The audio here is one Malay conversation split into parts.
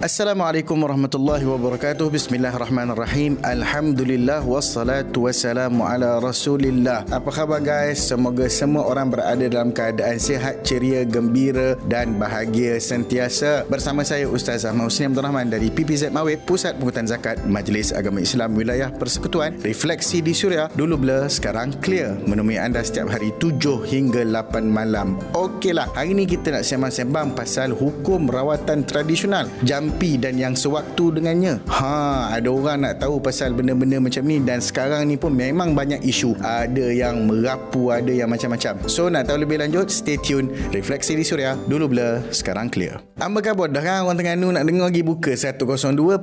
Assalamualaikum warahmatullahi wabarakatuh. Bismillahirrahmanirrahim. Alhamdulillah wassalatu wassalamu ala Rasulillah. Apa khabar guys? Semoga semua orang berada dalam keadaan sihat, ceria, gembira dan bahagia sentiasa. Bersama saya Ustaz Ahmad Husni Abdul Rahman dari PPZ Mawib, Pusat Pungutan Zakat Majlis Agama Islam Wilayah Persekutuan. Refleksi di Suria, dulu blur, sekarang clear. Menemui anda setiap hari 7 hingga 8 malam. Okeylah, hari ini kita nak sembang-sembang pasal hukum rawatan tradisional. Jam jampi dan yang sewaktu dengannya. Ha, ada orang nak tahu pasal benda-benda macam ni dan sekarang ni pun memang banyak isu. Ada yang merapu, ada yang macam-macam. So nak tahu lebih lanjut, stay tune. Refleksi di Suria, dulu blur, sekarang clear. Amba khabar dah kan orang tengah nak dengar lagi buka 102.4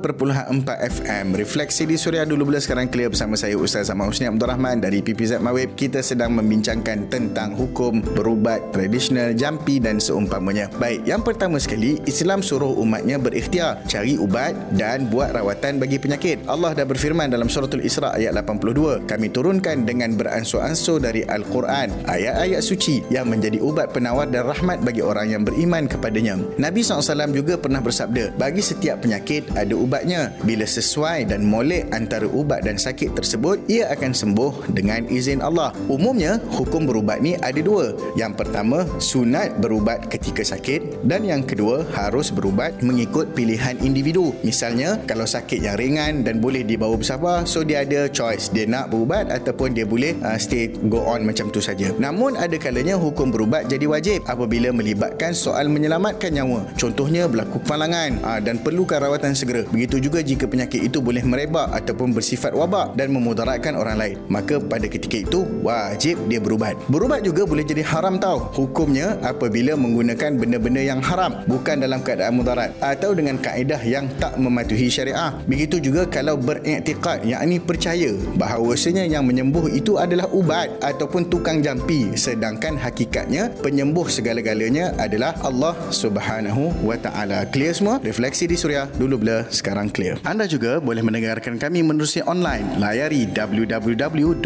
FM. Refleksi di Suria, dulu blur, sekarang clear bersama saya Ustaz Ahmad Husni Abdul Rahman dari PPZ Mawib. Kita sedang membincangkan tentang hukum berubat tradisional jampi dan seumpamanya. Baik, yang pertama sekali, Islam suruh umatnya berikhtiar ikhtiar cari ubat dan buat rawatan bagi penyakit. Allah dah berfirman dalam suratul Isra ayat 82, kami turunkan dengan beransur-ansur dari Al-Quran ayat-ayat suci yang menjadi ubat penawar dan rahmat bagi orang yang beriman kepadanya. Nabi SAW juga pernah bersabda, bagi setiap penyakit ada ubatnya. Bila sesuai dan molek antara ubat dan sakit tersebut, ia akan sembuh dengan izin Allah. Umumnya, hukum berubat ni ada dua. Yang pertama, sunat berubat ketika sakit dan yang kedua, harus berubat mengikut pilihan individu. Misalnya, kalau sakit yang ringan dan boleh dibawa bersabar, so dia ada choice. Dia nak berubat ataupun dia boleh uh, stay go on macam tu saja. Namun, ada kalanya hukum berubat jadi wajib apabila melibatkan soal menyelamatkan nyawa. Contohnya, berlaku kepalangan uh, dan perlukan rawatan segera. Begitu juga jika penyakit itu boleh merebak ataupun bersifat wabak dan memudaratkan orang lain. Maka pada ketika itu, wajib dia berubat. Berubat juga boleh jadi haram tau. Hukumnya apabila menggunakan benda-benda yang haram bukan dalam keadaan mudarat atau dengan kaedah yang tak mematuhi syariah. Begitu juga kalau beriktikad, yakni percaya bahawasanya yang menyembuh itu adalah ubat ataupun tukang jampi sedangkan hakikatnya penyembuh segala-galanya adalah Allah Subhanahu wa taala. Clear semua? Refleksi di Suria dulu blur, sekarang clear. Anda juga boleh mendengarkan kami menerusi online. Layari www.surya.my.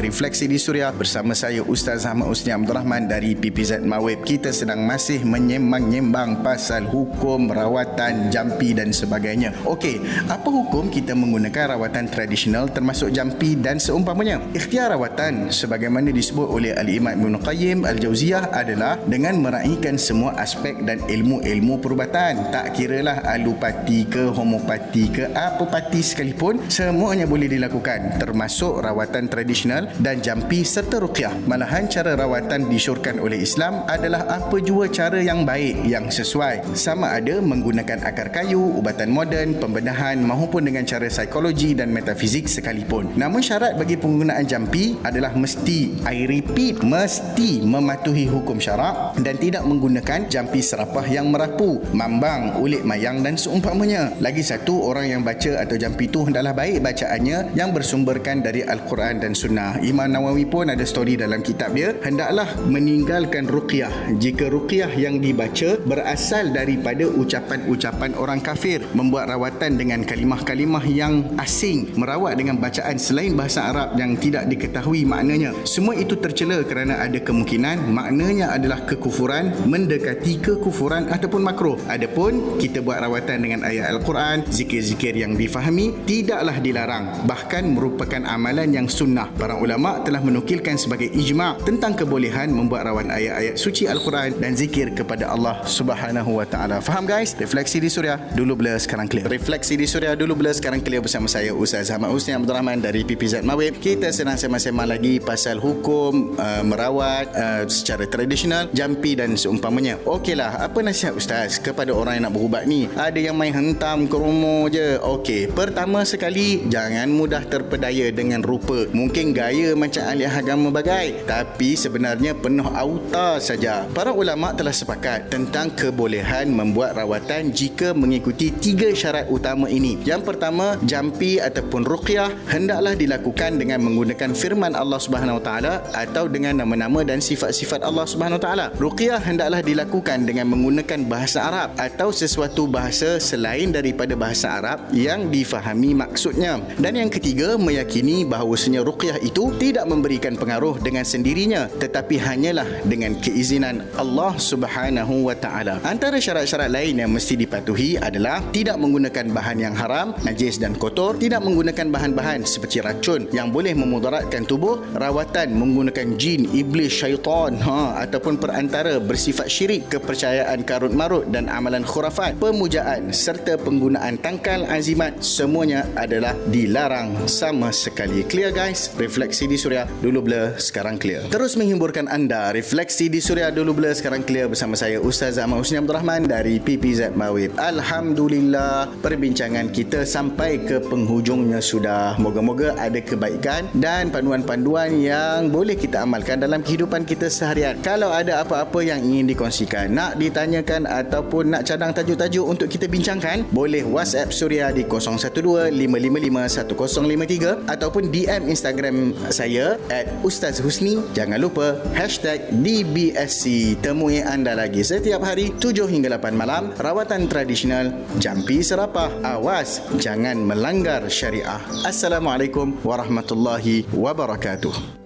Refleksi di Suria bersama saya Ustaz Ahmad Usni Abdul Rahman dari PPZ Mawib. Kita sedang masih menyembang-nyembang pasal hukum hukum rawatan jampi dan sebagainya. Okey, apa hukum kita menggunakan rawatan tradisional termasuk jampi dan seumpamanya? Ikhtiar rawatan sebagaimana disebut oleh Al-Imam Ibn Qayyim Al-Jauziyah adalah dengan meraihkan semua aspek dan ilmu-ilmu perubatan. Tak kiralah alopati ke homopati ke apa pati sekalipun, semuanya boleh dilakukan termasuk rawatan tradisional dan jampi serta ruqyah. Malahan cara rawatan disyorkan oleh Islam adalah apa jua cara yang baik yang sesuai sama ada menggunakan akar kayu, ubatan moden, pembedahan maupun dengan cara psikologi dan metafizik sekalipun. Namun syarat bagi penggunaan jampi adalah mesti, I repeat, mesti mematuhi hukum syarak dan tidak menggunakan jampi serapah yang merapu, mambang, ulit mayang dan seumpamanya. Lagi satu, orang yang baca atau jampi itu hendaklah baik bacaannya yang bersumberkan dari Al-Quran dan Sunnah. Imam Nawawi pun ada story dalam kitab dia, hendaklah meninggalkan ruqyah jika ruqyah yang dibaca berasal daripada daripada ucapan-ucapan orang kafir membuat rawatan dengan kalimah-kalimah yang asing merawat dengan bacaan selain bahasa Arab yang tidak diketahui maknanya. Semua itu tercela kerana ada kemungkinan maknanya adalah kekufuran mendekati kekufuran ataupun makruh. Adapun kita buat rawatan dengan ayat Al-Quran zikir-zikir yang difahami tidaklah dilarang. Bahkan merupakan amalan yang sunnah. Para ulama telah menukilkan sebagai ijma' tentang kebolehan membuat rawan ayat-ayat suci Al-Quran dan zikir kepada Allah Subhanahu wa taala Faham guys? Refleksi di Suria dulu blur sekarang clear. Refleksi di Suria dulu blur sekarang clear bersama saya Ustaz Ahmad Husni Abdul Rahman dari PPZ Mawib. Kita senang sema-sema lagi pasal hukum uh, merawat uh, secara tradisional jampi dan seumpamanya. Okeylah, apa nasihat Ustaz kepada orang yang nak berubat ni? Ada yang main hentam ke rumah je. Okey, pertama sekali jangan mudah terpedaya dengan rupa. Mungkin gaya macam ahli agama bagai, tapi sebenarnya penuh auta saja. Para ulama telah sepakat tentang kebolehan membuat membuat rawatan jika mengikuti tiga syarat utama ini. Yang pertama, jampi ataupun ruqyah hendaklah dilakukan dengan menggunakan firman Allah Subhanahu Wa Taala atau dengan nama-nama dan sifat-sifat Allah Subhanahu Wa Taala. Ruqyah hendaklah dilakukan dengan menggunakan bahasa Arab atau sesuatu bahasa selain daripada bahasa Arab yang difahami maksudnya. Dan yang ketiga, meyakini bahawasanya ruqyah itu tidak memberikan pengaruh dengan sendirinya tetapi hanyalah dengan keizinan Allah Subhanahu Wa Taala. Antara syarat-syarat syarat lain yang mesti dipatuhi adalah tidak menggunakan bahan yang haram, najis dan kotor, tidak menggunakan bahan-bahan seperti racun yang boleh memudaratkan tubuh, rawatan menggunakan jin, iblis, syaitan ha, ataupun perantara bersifat syirik, kepercayaan karut marut dan amalan khurafat, pemujaan serta penggunaan tangkal azimat semuanya adalah dilarang sama sekali. Clear guys? Refleksi di Suria dulu blur, sekarang clear. Terus menghiburkan anda, Refleksi di Suria dulu blur, sekarang clear bersama saya Ustaz Ahmad Husni Abdul Rahman dari PPZ Mawib. Alhamdulillah perbincangan kita sampai ke penghujungnya sudah. Moga-moga ada kebaikan dan panduan-panduan yang boleh kita amalkan dalam kehidupan kita seharian. Kalau ada apa-apa yang ingin dikongsikan, nak ditanyakan ataupun nak cadang tajuk-tajuk untuk kita bincangkan, boleh WhatsApp Suria di 012-555-1053 ataupun DM Instagram saya at Ustaz Husni. Jangan lupa hashtag DBSC. Temui anda lagi setiap hari 7 hingga 8 malam rawatan tradisional jampi serapah awas jangan melanggar syariah. Assalamualaikum warahmatullahi wabarakatuh